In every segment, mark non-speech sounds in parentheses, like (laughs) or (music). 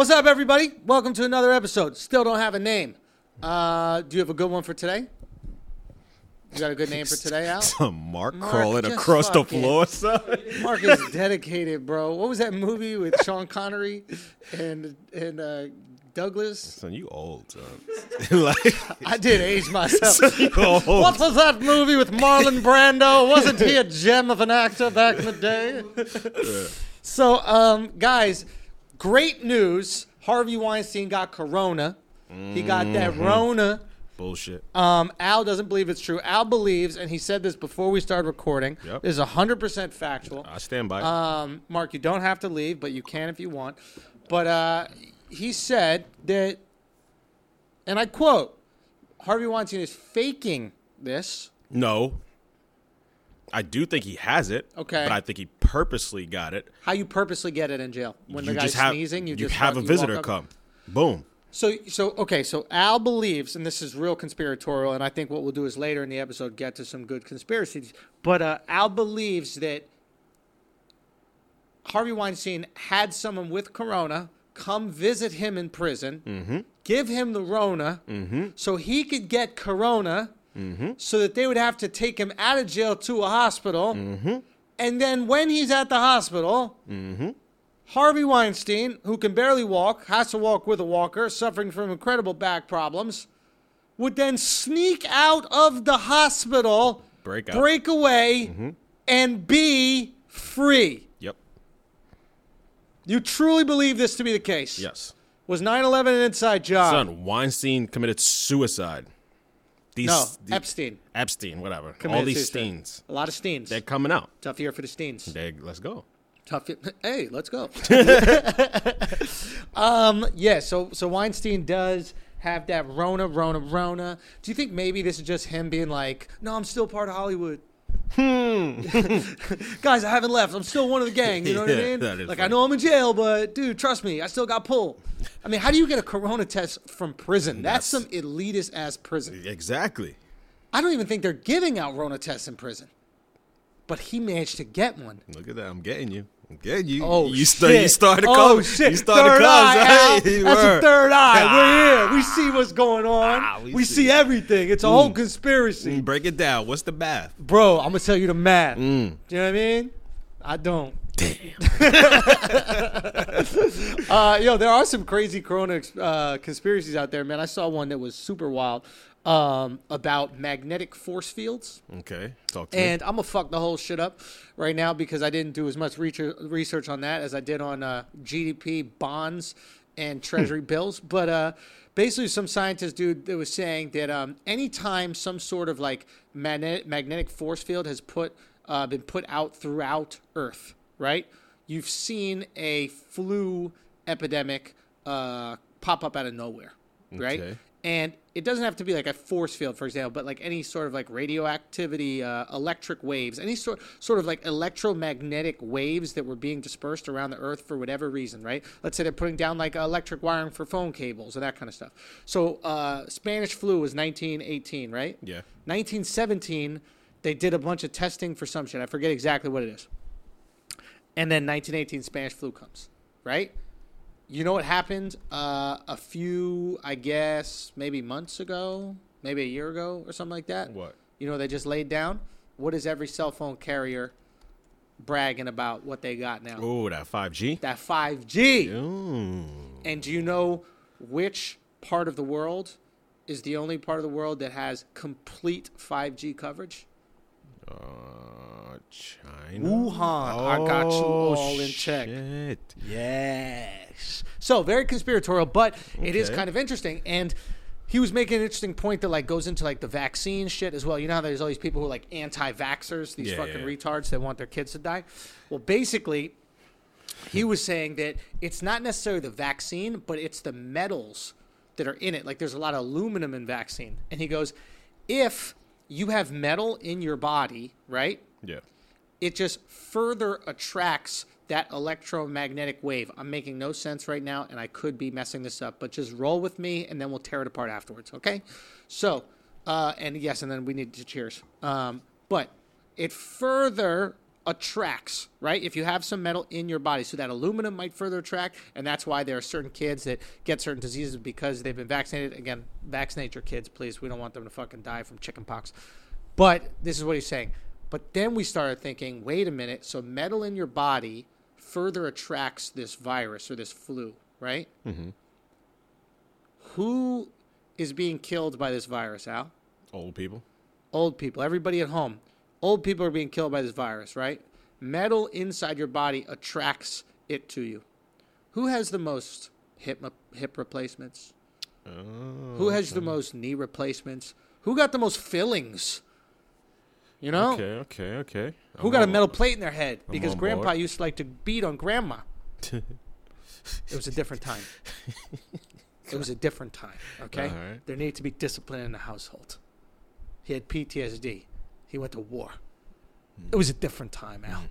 What's up, everybody? Welcome to another episode. Still don't have a name. Uh, do you have a good one for today? You got a good name for (laughs) today, Al? Some Mark, Mark, crawling just across the fucking- floor, son. Mark is dedicated, bro. What was that movie with Sean Connery and and uh, Douglas? Son, you old, son. (laughs) (laughs) like, I did age myself. you old. What was that movie with Marlon Brando? Wasn't he a gem of an actor back in the day? So, um, guys, great news. Harvey Weinstein got corona. He got that Mm-hmm. Rona. Bullshit. Um, Al doesn't believe it's true. Al believes, and he said this before we started recording. Yep. This is 100% factual. I stand by. it. Um, Mark, you don't have to leave, but you can if you want. But uh, he said that, and I quote, Harvey Weinstein is faking this. no. I do think he has it. Okay. But I think he purposely got it. How you purposely get it in jail when you the guy's have, sneezing? You, you just have a visitor come. Boom. So, so okay. So Al believes, and this is real conspiratorial, and I think what we'll do is later in the episode get to some good conspiracies. But uh, Al believes that Harvey Weinstein had someone with corona come visit him in prison, give him the Rona, so he could get corona, Mm-hmm. so that they would have to take him out of jail to a hospital, mm-hmm. and then when he's at the hospital. Mm-hmm. Harvey Weinstein, who can barely walk, has to walk with a walker, suffering from incredible back problems, would then sneak out of the hospital, Break out. break away, and be free. Yep. You truly believe this to be the case? Yes. Was 9 11 an inside job? Son, Weinstein committed suicide. These, no, the- Epstein. Epstein, whatever. All these suicide. Steens. A lot of Steens. They're coming out. Tough year for the Steens. They, let's go. Tough. Year. (laughs) Hey, let's go. (laughs) um, yeah. So so Weinstein does have that Rona, Rona, Rona. Do you think maybe this is just him being like, no, I'm still part of Hollywood. Hmm. (laughs) Guys, I haven't left. I'm still one of the gang. You know what I (laughs) mean? that is Like I know I'm in jail, but dude, trust me, I still got pulled. I mean, how do you get a corona test from prison? That's, That's- some elitist ass prison. Exactly. I don't even think they're giving out Rona tests in prison. But he managed to get one. Look at that. I'm getting you. I'm you. Oh you start, you started to oh come. shit! You started third eye, Hey, That's a third eye. Ah. We're here. We see what's going on. Ah, we we see. see. Mm. everything. It's a whole conspiracy, Break it down. What's the math? bro. I'm gonna tell you the math. Mm. Do you know what I mean? I don't. Damn. (laughs) Uh, yo, there are some crazy Corona uh, conspiracies out there, man. I saw one that was super wild um, about magnetic force fields. Okay. Talk to me. And I'm gonna fuck the whole shit up right now because I didn't do as much research research on that as I did on uh, GDP bonds and treasury bills. But uh, basically, some scientist dude that was saying that um, anytime some sort of like magnetic magnetic force field has put uh, been put out throughout Earth, right? You've seen a flu epidemic uh, pop up out of nowhere, right? Okay. And it doesn't have to be like a force field for example but like any sort of like radioactivity uh, electric waves any sort sort of like electromagnetic waves that were being dispersed around the earth for whatever reason right? Let's say they're putting down like electric wiring for phone cables and that kind of stuff. So uh, spanish flu was 1918 right? Yeah. 1917 they did a bunch of testing for some shit. I forget exactly what it is. And then 1918 spanish flu comes right you know what happened uh, a few, I guess, maybe months ago, maybe a year ago or something like that? What? You know, they just laid down. What is every cell phone carrier bragging about what they got now? Oh, that 5G? That 5G. Ooh. And do you know which part of the world is the only part of the world that has complete 5G coverage? Uh, China. Wuhan. I got you Oh, all in check. shit. Yes. So very conspiratorial, but it is kind of interesting. And he was making an interesting point that like goes into like the vaccine shit as well. You know how there's all these people who are like anti-vaxxers, these Yeah, fucking yeah. retards that want their kids to die. Well, basically, he was saying that it's not necessarily the vaccine, but it's the metals that are in it. Like there's a lot of aluminum in vaccine. And he goes, if you have metal in your body, right? Yeah. it just further attracts that electromagnetic wave. I'm making no sense right now, and I could be messing this up, but just roll with me, and then we'll tear it apart afterwards, okay? So, uh, and yes, and then we need to cheers. Um, but it further attracts, right? If you have some metal in your body, so that aluminum might further attract, and that's why there are certain kids that get certain diseases because they've been vaccinated. Again, vaccinate your kids, please. We don't want them to fucking die from chickenpox. But this is what he's saying. But then we started thinking, wait a minute. So metal in your body further attracts this virus or this flu, right? Mm-hmm. Who is being killed by this virus, Al? Old people. Old people. Everybody at home. Old people are being killed by this virus, right? Metal inside your body attracts it to you. Who has the most hip hip replacements? Oh, Who has the oh. most knee replacements? Who got the most fillings? You know? okay, okay, okay. Who I'm got a metal plate in their head? Because grandpa board. used to like to beat on grandma. (laughs) It was a different time. it was a different time, okay? Alright. There needed to be discipline in the household. He had PTSD. He went to war. Hmm. It was a different time, Al. Hmm.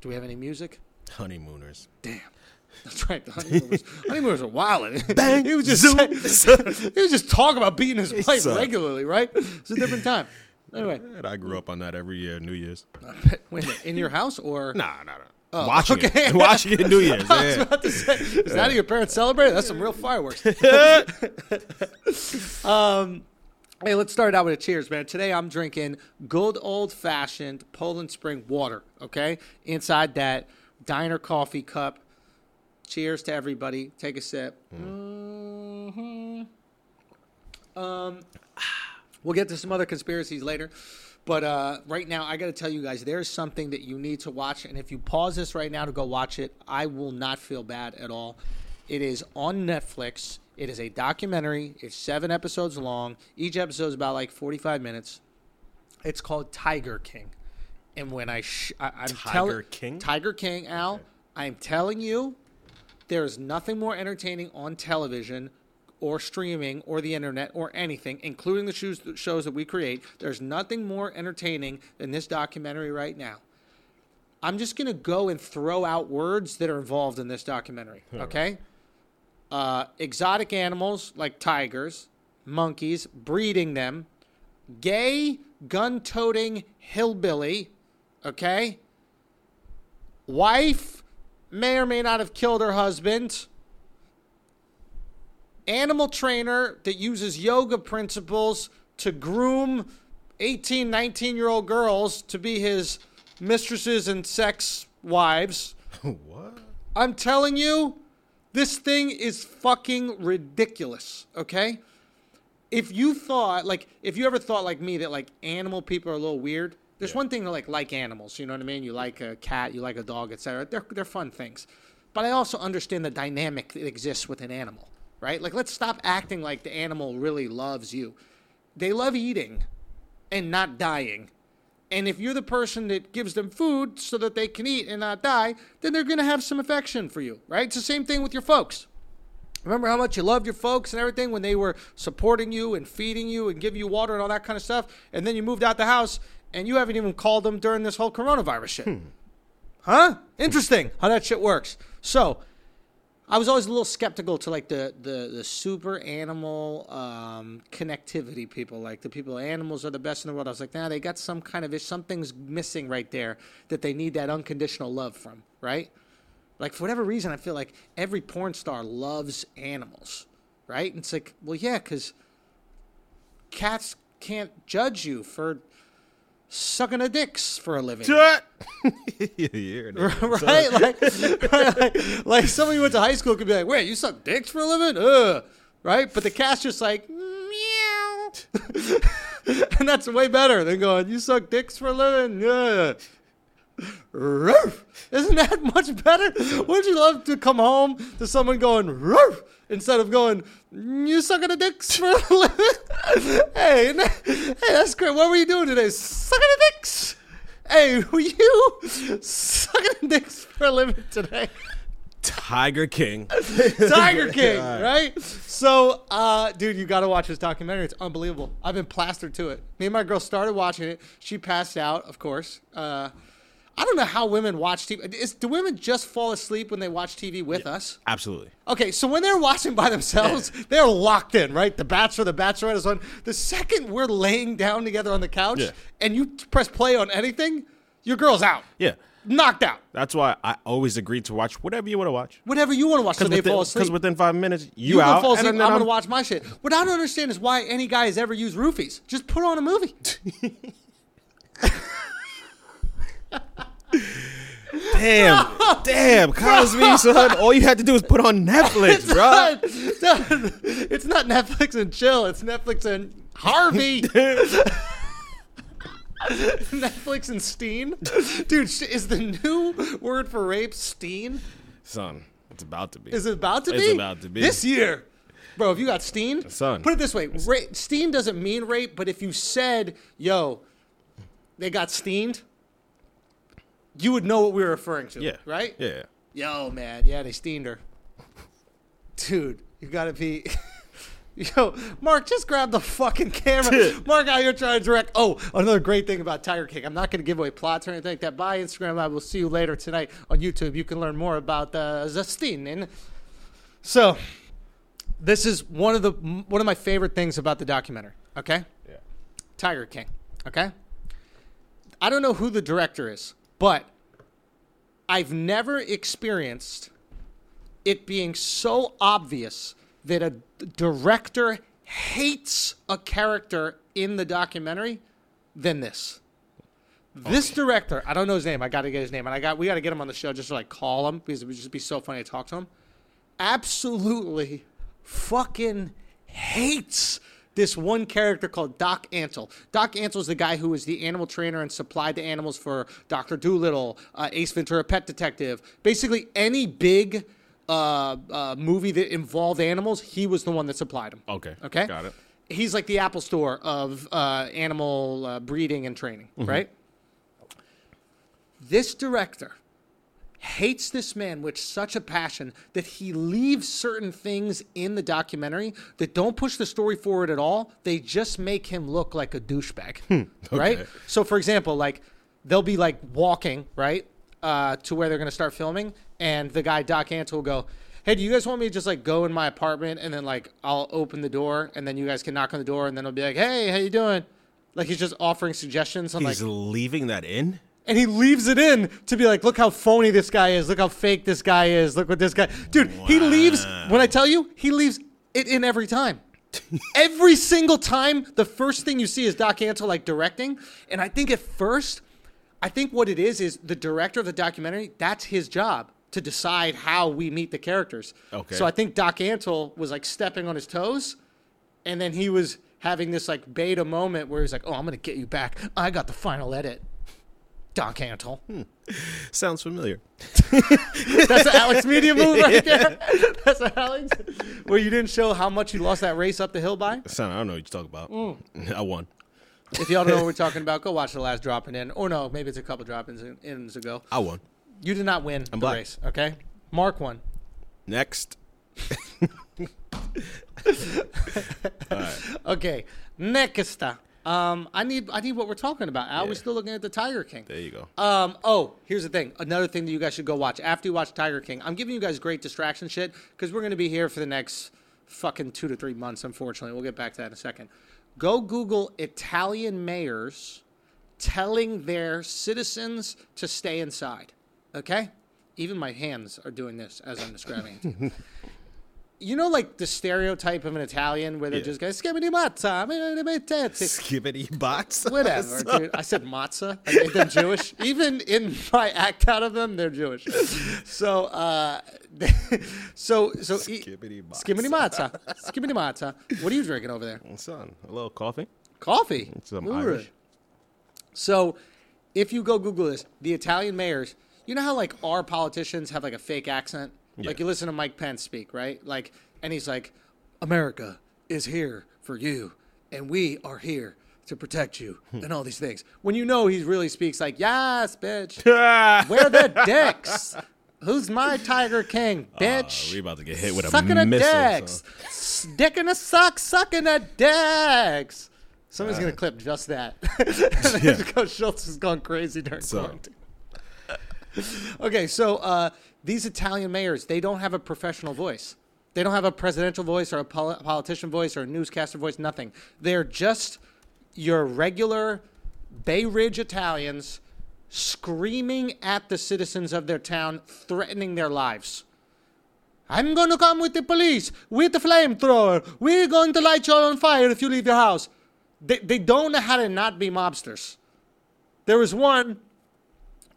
Do we have any music? Honeymooners. Damn. That's right. The honeymooners, (laughs) honeymooners are wild. Bang, (laughs) he was just zoom. he was just talking about beating his wife Son. Uh, regularly, right? It's a different time. Anyway, And I grew up on that every year, New Year's. wait a minute, in your house or (laughs) Nah, nah, nah. Oh, watching okay. it. watching it New Year's. I was Yeah. about to say, is that how your parents celebrate? That's some real fireworks. um, hey, let's start out with a cheers, man. Today I'm drinking good old fashioned Poland Spring water. Okay, inside that diner coffee cup. Cheers to everybody. Take a sip. Mm-hmm. Um, (sighs) we'll get to some other conspiracies later. But uh, right now, I got to tell you guys, there's something that you need to watch. And if you pause this right now to go watch it, I will not feel bad at all. It is on Netflix. It is a documentary. It's seven episodes long. Each episode is about like 45 minutes. It's called Tiger King. And when I, sh- I I'm Tiger telling King? Tiger King, Al, I'm telling you, there is nothing more entertaining on television or streaming or the internet or anything, including the shows, shows that we create. There's nothing more entertaining than this documentary right now. I'm just going to go and throw out words that are involved in this documentary, okay? Uh, exotic animals like tigers, monkeys, breeding them, gay, gun toting hillbilly, okay? Wife may or may not have killed her husband. Animal trainer that uses yoga principles to groom 18, 19 year old girls to be his mistresses and sex wives. (laughs) what? I'm telling you, this thing is fucking ridiculous, okay? If you thought, like, if you ever thought like me that like animal people are a little weird, there's Yeah. one thing to like like animals, you know what I mean? You like a cat, you like a dog, etc. They're they're fun things. But I also understand the dynamic that exists with an animal, right? Like let's stop acting like the animal really loves you. They love eating and not dying. And if you're the person that gives them food so that they can eat and not die, then they're going to have some affection for you, right? It's the same thing with your folks. Remember how much you loved your folks and everything when they were supporting you and feeding you and giving you water and all that kind of stuff? And then you moved out the house and you haven't even called them during this whole coronavirus shit. Hmm. Huh? Interesting how that shit works. So, I was always a little skeptical to like the the, the super animal um, connectivity people, like the people animals are the best in the world. I was like, nah, they got some kind of ish, something's missing right there that they need that unconditional love from, right? Like for whatever reason, I feel like every porn star loves animals, right? And it's like, well, yeah, because cats can't judge you for sucking a dicks for a living. Shut. yeah, yeah, right? Like, right? (laughs) like, like somebody who went to high school could be like, wait, you suck dicks for a living? Ugh. Right? But the cat's just like, meow. (laughs) and that's way better than going, you suck dicks for a living? Ugh. Roof. Isn't that much better? Wouldn't you love to come home to someone going roof instead of going you sucking the dicks for a living? (laughs) hey, hey, that's great. What were you doing today? Sucking the dicks. Hey, were you sucking dicks for a living today? Tiger King. (laughs) (laughs) Tiger King, right? So, uh, dude, you got to watch this documentary. It's unbelievable. I've been plastered to it. Me and my girl started watching it. She passed out, of course. Uh, I don't know how women watch TV. Is, do women just fall asleep when they watch TV with us? Absolutely. Okay, so when they're watching by themselves, they're locked in, right? The Bachelor, The Bachelorette is on. The second we're laying down together on the couch Yeah. and you press play on anything, Your girl's out, Yeah. knocked out. That's why I always agree to watch whatever you want to watch. Whatever you want to watch, so they fall asleep. Because within five minutes, you, you out. fall asleep. and I'm then gonna watch my shit. What I don't understand is why any guy has ever used roofies. Just put on a movie. (laughs) Damn, (laughs) damn, Cosby, son. All you had to do was put on Netflix, bro. Not- it's not Netflix and chill. It's Netflix and Harvey. (laughs) Netflix and Steen. Dude, is the new word for rape Steen? Son, it's about to be. Is it about to be? It's about to be. This year. Bro, if you got Steen, Son. put it this way. Ra- Steen doesn't mean rape, but if you said, yo, they got steened, you would know what we were referring to. yeah. Right? Yeah. Yo, man, yeah, they steamed her. Dude, you gotta be. (laughs) Yo, Mark, just grab the fucking camera. (laughs) Mark out here trying to direct. Oh, another great thing about Tiger King. I'm not going to give away plots or anything like that. By Instagram Live. We'll see you later tonight on YouTube. You can learn more about uh, Zastin. So, this is one of the one of my favorite things about the documentary. Okay, Yeah. Tiger King. Okay? I don't know who the director is, but I've never experienced it being so obvious that a director hates a character in the documentary than this. This director, I don't know his name. I got to get his name, and I got we got to get him on the show just to like call him because it would just be so funny to talk to him. Absolutely, fucking hates this one character called Doc Antle. Doc Antle is the guy who was the animal trainer and supplied the animals for Doctor Dolittle, uh, Ace Ventura, Pet Detective. Basically, any big uh, uh, movie that involved animals, he was the one that supplied them. Okay. Okay. Got it. He's like the Apple Store of uh, animal uh, breeding and training, right? This director hates this man with such a passion that he leaves certain things in the documentary that don't push the story forward at all. They just make him look like a douchebag, right? okay. So, for example, like they'll be like walking right uh, to where they're going to start filming, and the guy Doc Antle will go. Hey, do you guys want me to just like go in my apartment and then like I'll open the door and then you guys can knock on the door and then it'll be like, hey, how you doing? Like he's just offering suggestions on like He's leaving that in? And he leaves it in to be like, look how phony this guy is. Look how fake this guy is. Look what this guy, dude. He leaves. When I tell you, he leaves it in every time. (laughs) every single time, the first thing you see is Doc Antle like directing, and I think at first, I think what it is is the director of the documentary. That's his job to decide how we meet the characters. Okay. So I think Doc Antle was like stepping on his toes, and then he was having this like beta moment where he's like, "Oh, I'm gonna get you back. I got the final edit." Doc Antle. Sounds familiar. (laughs) That's an Alex Media move right (laughs) there. That's an Alex. Where you didn't show how much you lost that race up the hill by. Son, I don't know what you're talking about. Mm. (laughs) I won. If y'all don't know what we're talking about, go watch the last dropping in. Or no, maybe it's a couple in- ins ago. I won. You did not win I'm the black. race, okay? Mark won. Next. Okay, next. Um, I need I need what we're talking about. Al, we're still looking at the Tiger King. There you go. Um, oh, here's the thing. Another thing that you guys should go watch after you watch Tiger King. I'm giving you guys great distraction shit because we're going to be here for the next fucking two to three months, unfortunately. We'll get back to that in a second. Go Google Italian mayors telling their citizens to stay inside. Okay? Even my hands are doing this as I'm describing it. (laughs) You know, like the stereotype of an Italian where they're Yeah. just going, "Skibidi mazza, mi- mi- mi- tezzi." Skibbity bots. Whatever, (laughs) dude. I said matzah. I made them Jewish. (laughs) Even in my act out of them, they're Jewish. So, uh, (laughs) so, so, Skibbity bots. skimmity matzah. Skimmity matzah. What are you drinking over there? Son, a little coffee. Coffee. Some Ooh. Irish. So, if you go Google this, the Italian mayors, you know how like our politicians have like a fake accent? Like you listen to Mike Pence speak, right? Like, and he's like, America is here for you, and we are here to protect you, hmm. and all these things. When you know he really speaks like, yes, bitch, (laughs) where the dicks? Who's my Tiger King, ah, bitch? we about to get hit with a sucking a missile, dicks, sticking a sock, sucking a dicks. Somebody's gonna uh. clip just that. (laughs) Coach Schulz has gone crazy during So- quarantine. (laughs) okay, so uh, these Italian mayors, they don't have a professional voice. They don't have a presidential voice or a poli- politician voice or a newscaster voice, nothing. They're just your regular Bay Ridge Italians screaming at the citizens of their town, threatening their lives. I'm going to come with the police, with the flamethrower. We're going to light you on fire if you leave your house. They, they don't know how to not be mobsters. There was one,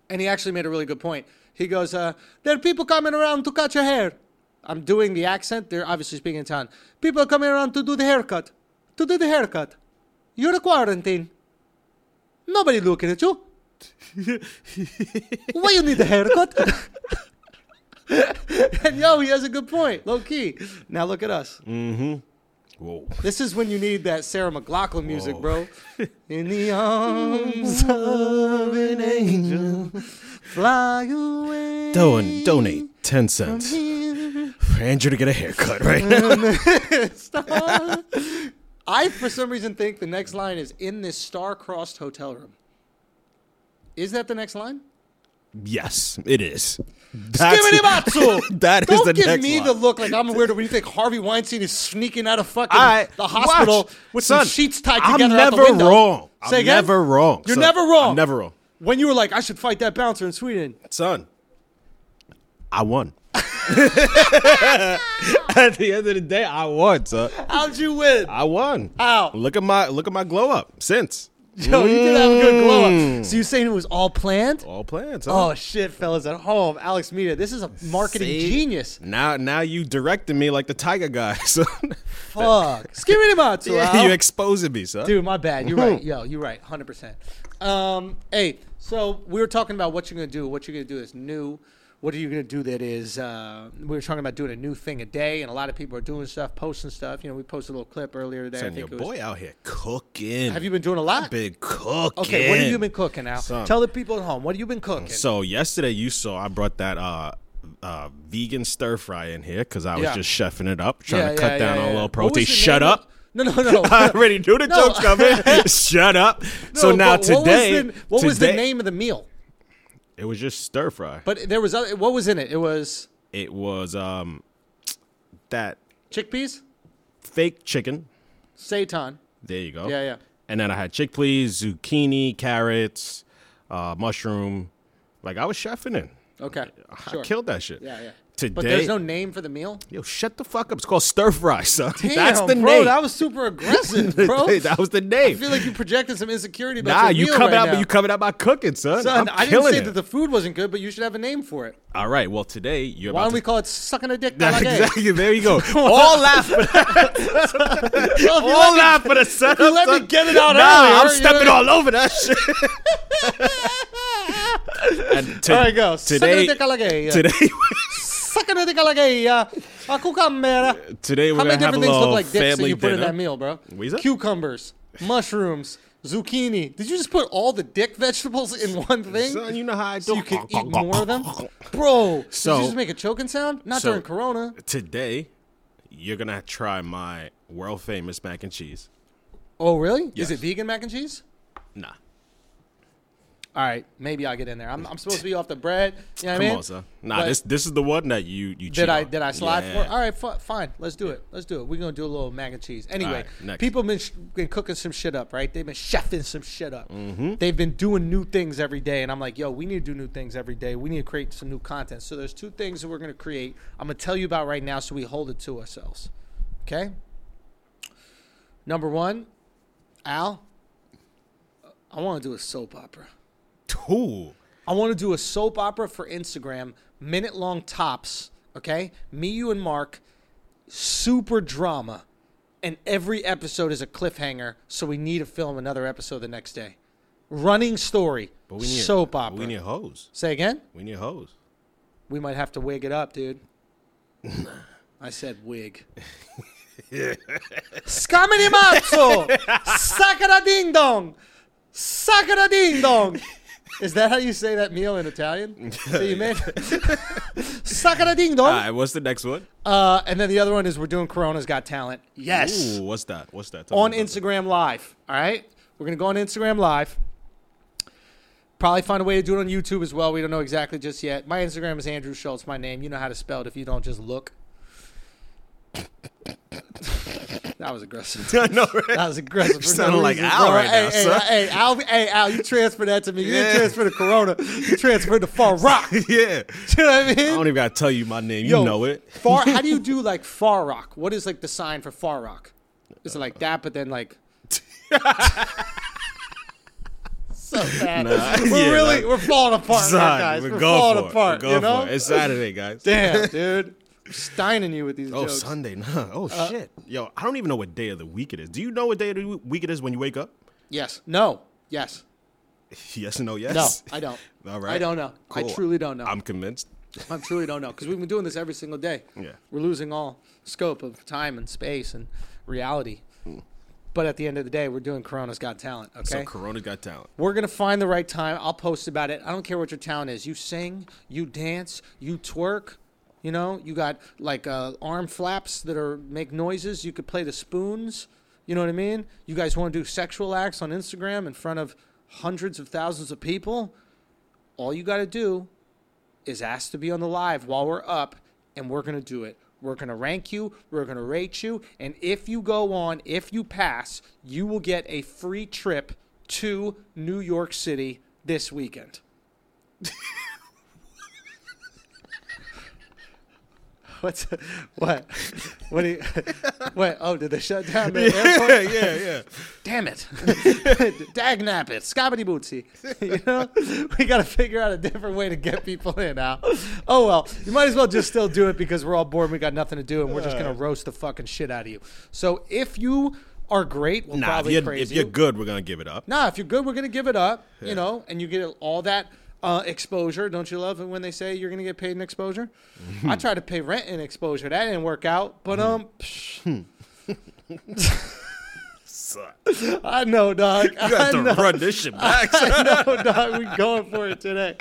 and he actually made a really good point. He goes, uh, There are people coming around to cut your hair. I'm doing the accent. They're obviously speaking in town. People are coming around to do the haircut. To do the haircut. You're a quarantine. Nobody looking at you. (laughs) Why you need a haircut? (laughs) and yo, he has a good point, low key. Now look at us. Whoa. This is when you need that Sarah McLachlan music, Whoa. bro. (laughs) In the arms of an angel, fly away. Don- donate 10 cents for Andrew to get a haircut right now. (laughs) I, for some reason, think the next line is in this star-crossed hotel room. Is that the next line? yes, it is. Skibbity Matsu! (laughs) that is Don't the give next me line. the look like I'm a weirdo when you think Harvey Weinstein is sneaking out of fucking right, the hospital watch. with Son, some sheets tied I'm together out the never window. wrong. Say I'm again? never wrong. You're son. never wrong. I'm never wrong. When you were like, I should fight that bouncer in Sweden. Son, I won. (laughs) (laughs) At the end of the day, I won, son. How'd you win? I won. How? Look at my look at my glow up since. (laughs) Yo, you did have a good glow Mm. up. So you saying it was all planned? All plans. Huh? Oh shit, fellas at home, Alex Media. This is a marketing See? genius. Now now you directing me like the tiger guy, son. Fuck. Matsu. yeah, you exposing me, son. Dude, my bad. You're right. Yo, you're right. 100%. Um, hey, so we were talking about what you're going to do. What you're going to do is new. What are you going to do that is, uh, we were talking about doing a new thing a day, and a lot of people are doing stuff, posting stuff. You know, we posted a little clip earlier today. I think your it was. boy out here cooking. Have you been doing a lot? been cooking? Okay, what have you been cooking now? Son. Tell the people at home, what have you been cooking? So yesterday you saw I brought that uh uh vegan stir fry in here because I was Yeah. just chefing it up, trying Yeah, to cut yeah, down on a little protein. Shut up. No, no, no. (laughs) I already knew the No. jokes coming. (laughs) Shut up. so now what was today, the- what was the name of the meal? It was just stir fry. But there was other, what was in it? It was It was um that chickpeas, fake chicken. seitan. There you go. Yeah, yeah. And then I had chickpeas, zucchini, carrots, uh, mushroom. Like I was chefing it. Okay, sure. I killed that shit. Yeah, yeah. Today, But there's no name for the meal. yo, shut the fuck up. It's called stir fry, son. (laughs) Damn, That's the bro, name. that was super aggressive, (laughs) bro. that was the name. I feel like you projected some insecurity about Nah, your you meal coming right out, now. you coming out by cooking, son. Son, I'm I didn't say it. that the food wasn't good, but you should have a name for it. All right, well today you're Why don't we call it sucking a dick? Yeah, a la gay? exactly. (laughs) There you go. All laugh for that. Well, All let me- laugh for the setup. you let me get it out Nah, earlier, I'm stepping all over that shit. And to- All right, go. Sucking a Today, dick a la gay. today, Sucking a dick a la gay. Uh, a cucumber. today we're How many gonna have different a things little look like dicks that family you put in dinner. that meal, bro? What is it? Cucumbers, mushrooms, zucchini. Did you just put all the dick vegetables in one thing? Son, you know how I do. so you could eat more of them? Bro, So- did you just make a choking sound? Not so- during Corona. Today, you're gonna try my world famous mac and cheese. Oh, really? Yes. Is it vegan mac and cheese? Nah, All right, maybe I'll get in there. I'm, I'm supposed to be off the bread. You know what I come mean? on, son. Nah, But- this this is the one that you you. Did I on. did I slide Yeah. for? All right, fi- fine. Let's do it. Let's do it. We're gonna do a little mac and cheese. Anyway, right, people been sh- been cooking some shit up, right? They've been chefing some shit up. Mm-hmm. They've been doing new things every day, and I'm like, yo, we need to do new things every day. We need to create some new content. So there's two things that we're gonna create. I'm gonna tell you about right now, so we hold it to ourselves. Okay. Number one, Al. I want to do a soap opera. Ooh. I want to do a soap opera for Instagram, minute long tops. Okay, me, you, and Mark, super drama, and every episode is a cliffhanger. So we need to film another episode the next day. Running story, But we need soap opera. We need hose. Say again. We need hose. We might have to wig it up, dude. (laughs) I said wig. (laughs) Scamini mazzo! Sakara ding dong! Sakara ding dong! Is that how you say that meal in Italian? that you made? (laughs) Sakara ding dong! All right, what's the next one? Uh, and then the other one is we're doing Corona's Got Talent. Yes! Ooh, what's that? What's that? Tell on about that. Instagram Live. All right, we're gonna go on Instagram Live. Probably find a way to do it on YouTube as well. We don't know exactly just yet. My Instagram is Andrew Schulz. My name. You know how to spell it if you don't just look. That was aggressive. (laughs) I know, right? That was aggressive. You for sounding no like reason, Al bro. right hey, now, hey, son. hey, Al, hey, Al, you transfer that to me. You Yeah. didn't transfer to Corona. You transferred to Far Rock. (laughs) Yeah. (laughs) You know what I mean? I don't even gotta tell you my name. You know it. Far. How do you do like Far Rock? What is like the sign for Far Rock? Is it like that, but then like? so bad. Nah, we're yeah, really like- we're falling apart, Son, right, guys. we're We're, falling apart. We're You know? it. It's Saturday, guys. Damn, dude. Steining you with these Oh, jokes. Sunday. (laughs) Nah. Oh Uh, shit. Yo, I don't even know what day of the week it is. Do you know what day of the week it is when you wake up? Yes. No. Yes. (laughs) Yes no? Yes. No. I don't. (laughs) All right. I don't know. I truly don't know. I'm convinced. I truly don't know because we've been doing this every single day. Yeah. We're losing all scope of time and space and reality. But at the end of the day, we're doing Corona's Got Talent. Okay. So Corona got talent. we're gonna find the right time. I'll post about it. I don't care what your talent is. You sing, you dance, you twerk. You know, you got like uh, arm flaps that are make noises. You could play the spoons. You know what I mean? You guys want to do sexual acts on Instagram in front of hundreds of thousands of people? All you got to do is ask to be on the live while we're up, and we're gonna do it. We're gonna rank you. We're gonna rate you, and if you go on, if you pass, you will get a free trip to New York City this weekend. (laughs) (laughs) What's what? (laughs) What? Do you, (laughs) what? Oh, did they shut down the airport? Yeah, yeah, yeah. Damn it. Dagnap it. Scabbity bootsy. You know? We got to figure out a different way to get people in now. Oh, well. You might as well just still do it because we're all bored we got nothing to do and we're just to roast the fucking shit out of you. So if you are great, we'll Nah, if probably you're, praise if you're you. good, we're gonna give it up. Nah, if you're good, we're to give it up, Yeah. you know, and you get all that uh, exposure. Don't you love it when they say you're going to get paid in exposure? Mm-hmm. I tried to pay rent in exposure. That didn't work out. But, um, psh, (laughs) I know, dog. You got I to know. run this shit back. (laughs) I know, dog. We going for it today.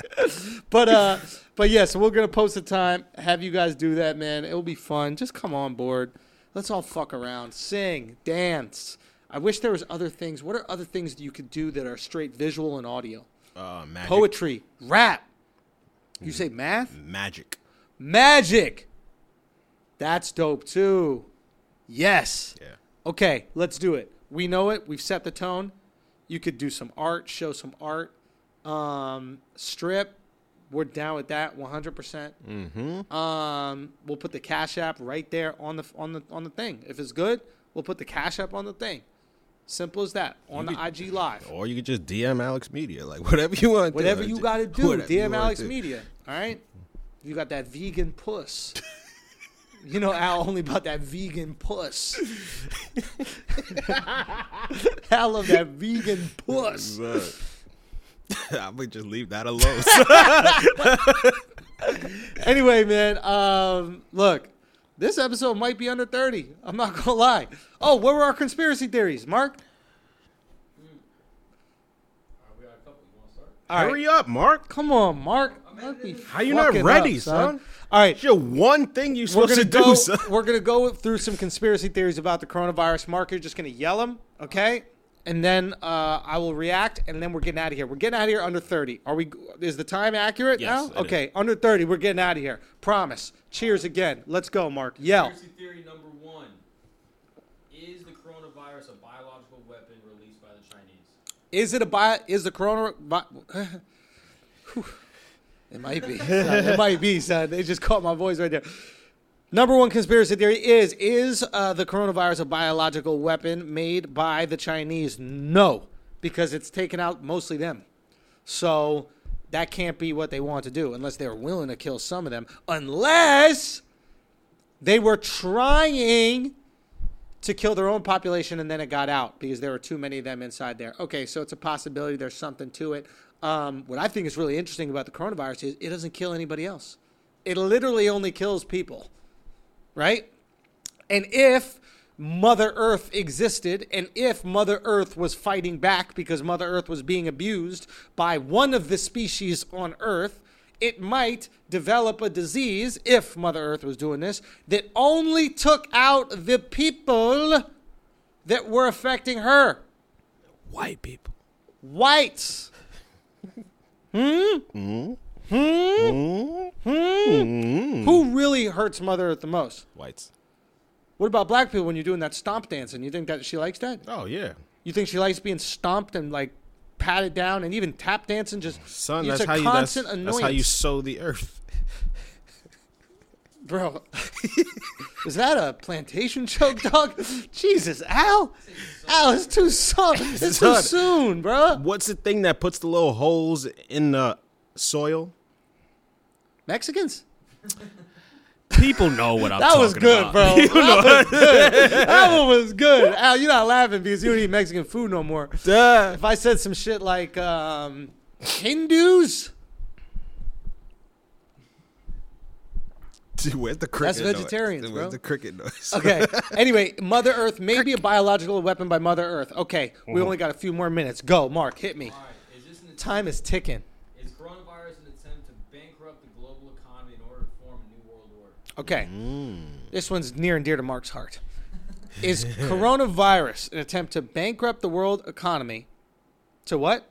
But uh, but yeah. So we're gonna post a time. Have you guys do that, man. It'll be fun. Just come on board. Let's all fuck around, sing, dance. I wish there was other things. What are other things you could do that are straight visual and audio? Uh, magic. Poetry, rap. You say math? Magic. Magic. That's dope too. Yes. Yeah. Okay, let's do it. We know it. We've set the tone. You could do some art, show some art. Um, strip. We're down with that 100%. Mm-hmm. Um, we'll put the Cash App right there on the on the on the thing. If it's good, we'll put the Cash App on the thing. Simple as that. On You the IG Live. Or you could just DM Alex Media, like (laughs) whatever you want. Whatever do. you got to do, DM Alex do. Media. All right? You got that vegan puss. (laughs) you know Al only about that vegan puss. (laughs) Al love that vegan puss. I'm gonna just leave that alone. Anyway, man, um, look, this episode might be under 30. I'm not going to lie. Oh, what were our conspiracy theories, Mark? Mm. All right. Hurry up, Mark. Come on, Mark. Mark be How you not ready, up, son? All right. It's your one thing you're we're supposed gonna to go. do, son. We're gonna go through some conspiracy theories about the coronavirus. Mark, you're just gonna yell them, okay? And then uh, I will react, and then we're getting out of here. We're getting out of here under 30. Are we? Is the time accurate Yes, now? it is. Okay, under 30. We're getting out of here. Promise. Cheers again. Let's go, Mark. Yell. Conspiracy theory number one: Is the coronavirus a biological weapon released by the Chinese? Is it a bi? Is the corona? Bi- (laughs) it might be. (laughs) It might be, son. They just caught my voice right there. Number one conspiracy theory is: Is uh, the coronavirus a biological weapon made by the Chinese? No, because it's taken out mostly them. So that can't be what they want to do, unless they're willing to kill some of them. Unless they were trying to kill their own population and then it got out because there were too many of them inside there. Okay, so it's a possibility. There's something to it. Um, what I think is really interesting about the coronavirus is it doesn't kill anybody else. It literally only kills people, right? And if Mother Earth existed and if Mother Earth was fighting back because Mother Earth was being abused by one of the species on Earth, it might develop a disease, if Mother Earth was doing this, that only took out the people that were affecting her. White people. Whites. (laughs) Hmm? Hmm? Hmm? Who really hurts Mother Earth the most? Whites. What about black people when you're doing that stomp dancing? You think that she likes that? Oh yeah, You think she likes being stomped and like patted down and even tap dancing? Just son. it's That's a how you. That's, that's how you sow the earth. bro. is that a plantation joke, dog? Jesus, Al. Al, it's too soon. It's too soon, bro. What's the thing that puts the little holes in the soil? Mexicans. People know what I'm (laughs) That talking was good, about. bro. (laughs) That was (laughs) good. Bro. That one was good. Al, you're not laughing because you don't eat Mexican food no more. Duh. If I said some shit like um, Hindus, Dude, where's the cricket? noise? vegetarians, Dude, bro. Where's the cricket noise? okay. Anyway, Mother Earth may be a biological weapon by Mother Earth. Okay, we only got a few more minutes. Go, Mark, hit me. All right. Is this an Time is ticking. is coronavirus an attempt to bankrupt the global economy in order to form a new world order? Okay, Mm. this one's near and dear to Mark's heart. Is (laughs) coronavirus an attempt to bankrupt the world economy? To what?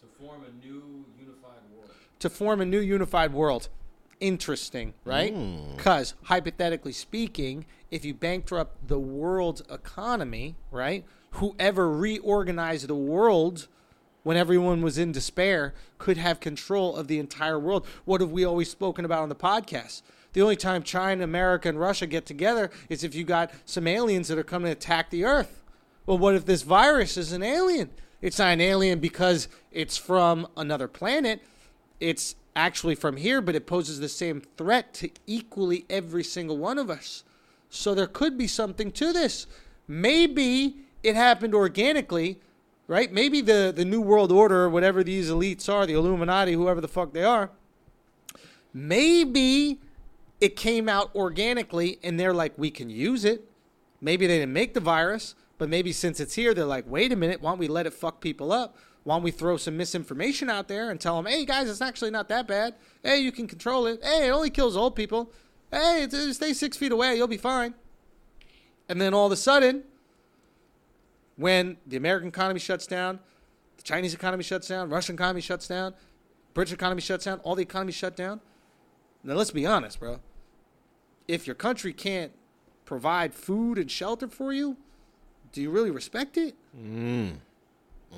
To form a new unified world. to form a new unified world. Interesting, right? Because hypothetically speaking, if you bankrupt the world's economy, right? Whoever reorganized the world when everyone was in despair could have control of the entire world. What have we always spoken about on the podcast? The only time China, America, and Russia get together is if you got some aliens that are coming to attack the Earth. Well, what if this virus is an alien? It's not an alien because it's from another planet. It's actually from here, but it poses the same threat to equally every single one of us. So there could be something to this. Maybe it happened organically, right? Maybe the, the New World Order, whatever these elites are, the Illuminati, whoever the fuck they are, maybe it came out organically and they're like, we can use it. Maybe they didn't make the virus, but maybe since it's here, they're like, wait a minute, why don't we let it fuck people up? Why don't we throw some misinformation out there and tell them, hey guys, it's actually not that bad. Hey, you can control it. Hey, it only kills old people. Hey, stay six feet away, you'll be fine. And then all of a sudden, when the American economy shuts down, the Chinese economy shuts down, Russian economy shuts down, British economy shuts down, all the economies shut down. Now let's be honest, bro. If your country can't provide food and shelter for you, do you really respect it? Mm.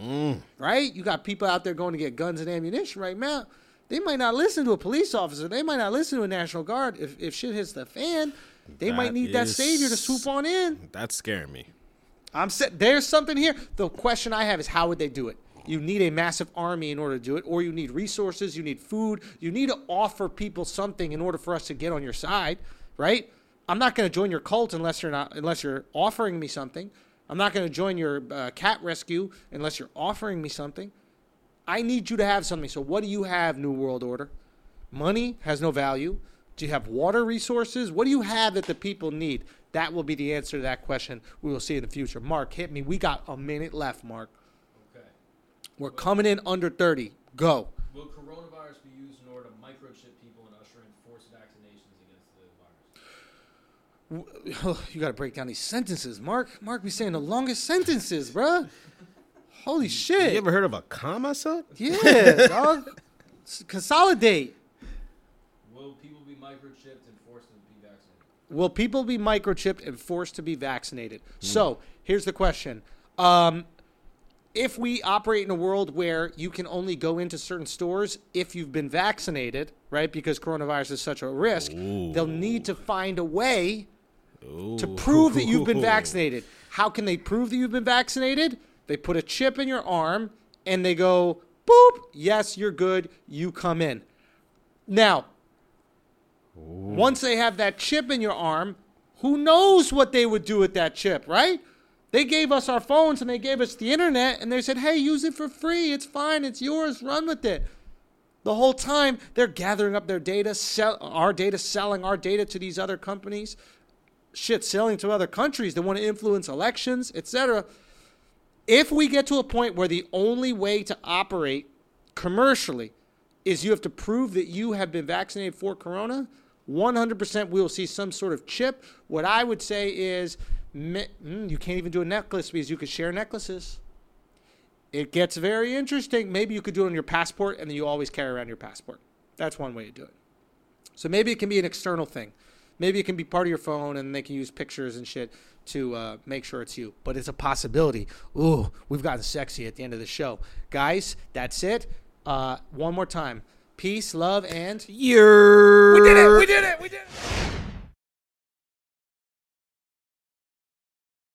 Mm. Right? You got people out there going to get guns and ammunition right now. They might not listen to a police officer. They might not listen to a National Guard. If, if shit hits the fan, they might That need that savior to swoop on in. That's scaring me. I'm sa- there's something here. The question I have is how would they do it? You need a massive army in order to do it, or you need resources, you need food, you need to offer people something in order for us to get on your side, right? I'm not going to join your cult unless you're not unless you're offering me something. I'm not going to join your uh, cat rescue unless you're offering me something. I need you to have something. So what do you have, New World Order? Money has no value. Do you have water resources? What do you have that the people need? That will be the answer to that question we will see in the future. Mark, hit me. We got a minute left, Mark. Okay. We're coming in under 30. Go. Will used in order to microchip people and usher in forced vaccinations against the virus? (laughs) You got to break down these sentences, Mark. Mark be saying the longest sentences, bruh. Holy shit. You ever heard of a comma, son? yeah, (laughs) dog. S- Consolidate. Will people be microchipped and forced to be vaccinated? Will people be microchipped and forced to be vaccinated? So here's the question. Um, if we operate in a world where you can only go into certain stores if you've been vaccinated, right? Because coronavirus is such a risk, they'll need to find a way to prove that you've been (laughs) vaccinated. How can they prove that you've been vaccinated? They put a chip in your arm and they go, boop, yes, you're good, you come in. Now, once they have that chip in your arm, who knows what they would do with that chip, right? They gave us our phones and they gave us the internet and they said, hey, use it for free. It's fine. It's yours. Run with it. The whole time they're gathering up their data, sell our data, selling our data to these other companies, shit, selling to other countries that want to influence elections, etc. If we get to a point where the only way to operate commercially is you have to prove that you have been vaccinated for corona, 100% we will see some sort of chip. What I would say is mm, you can't even do a necklace because you could share necklaces. It gets very interesting. Maybe you could do it on your passport and then you always carry around your passport. That's one way to do it. So maybe it can be an external thing. Maybe it can be part of your phone, and they can use pictures and shit to uh, make sure it's you. But it's a possibility. Ooh, we've gotten sexy at the end of the show, guys. That's it. Uh, one more time. Peace, love, and You're we did it. We did it. We did it.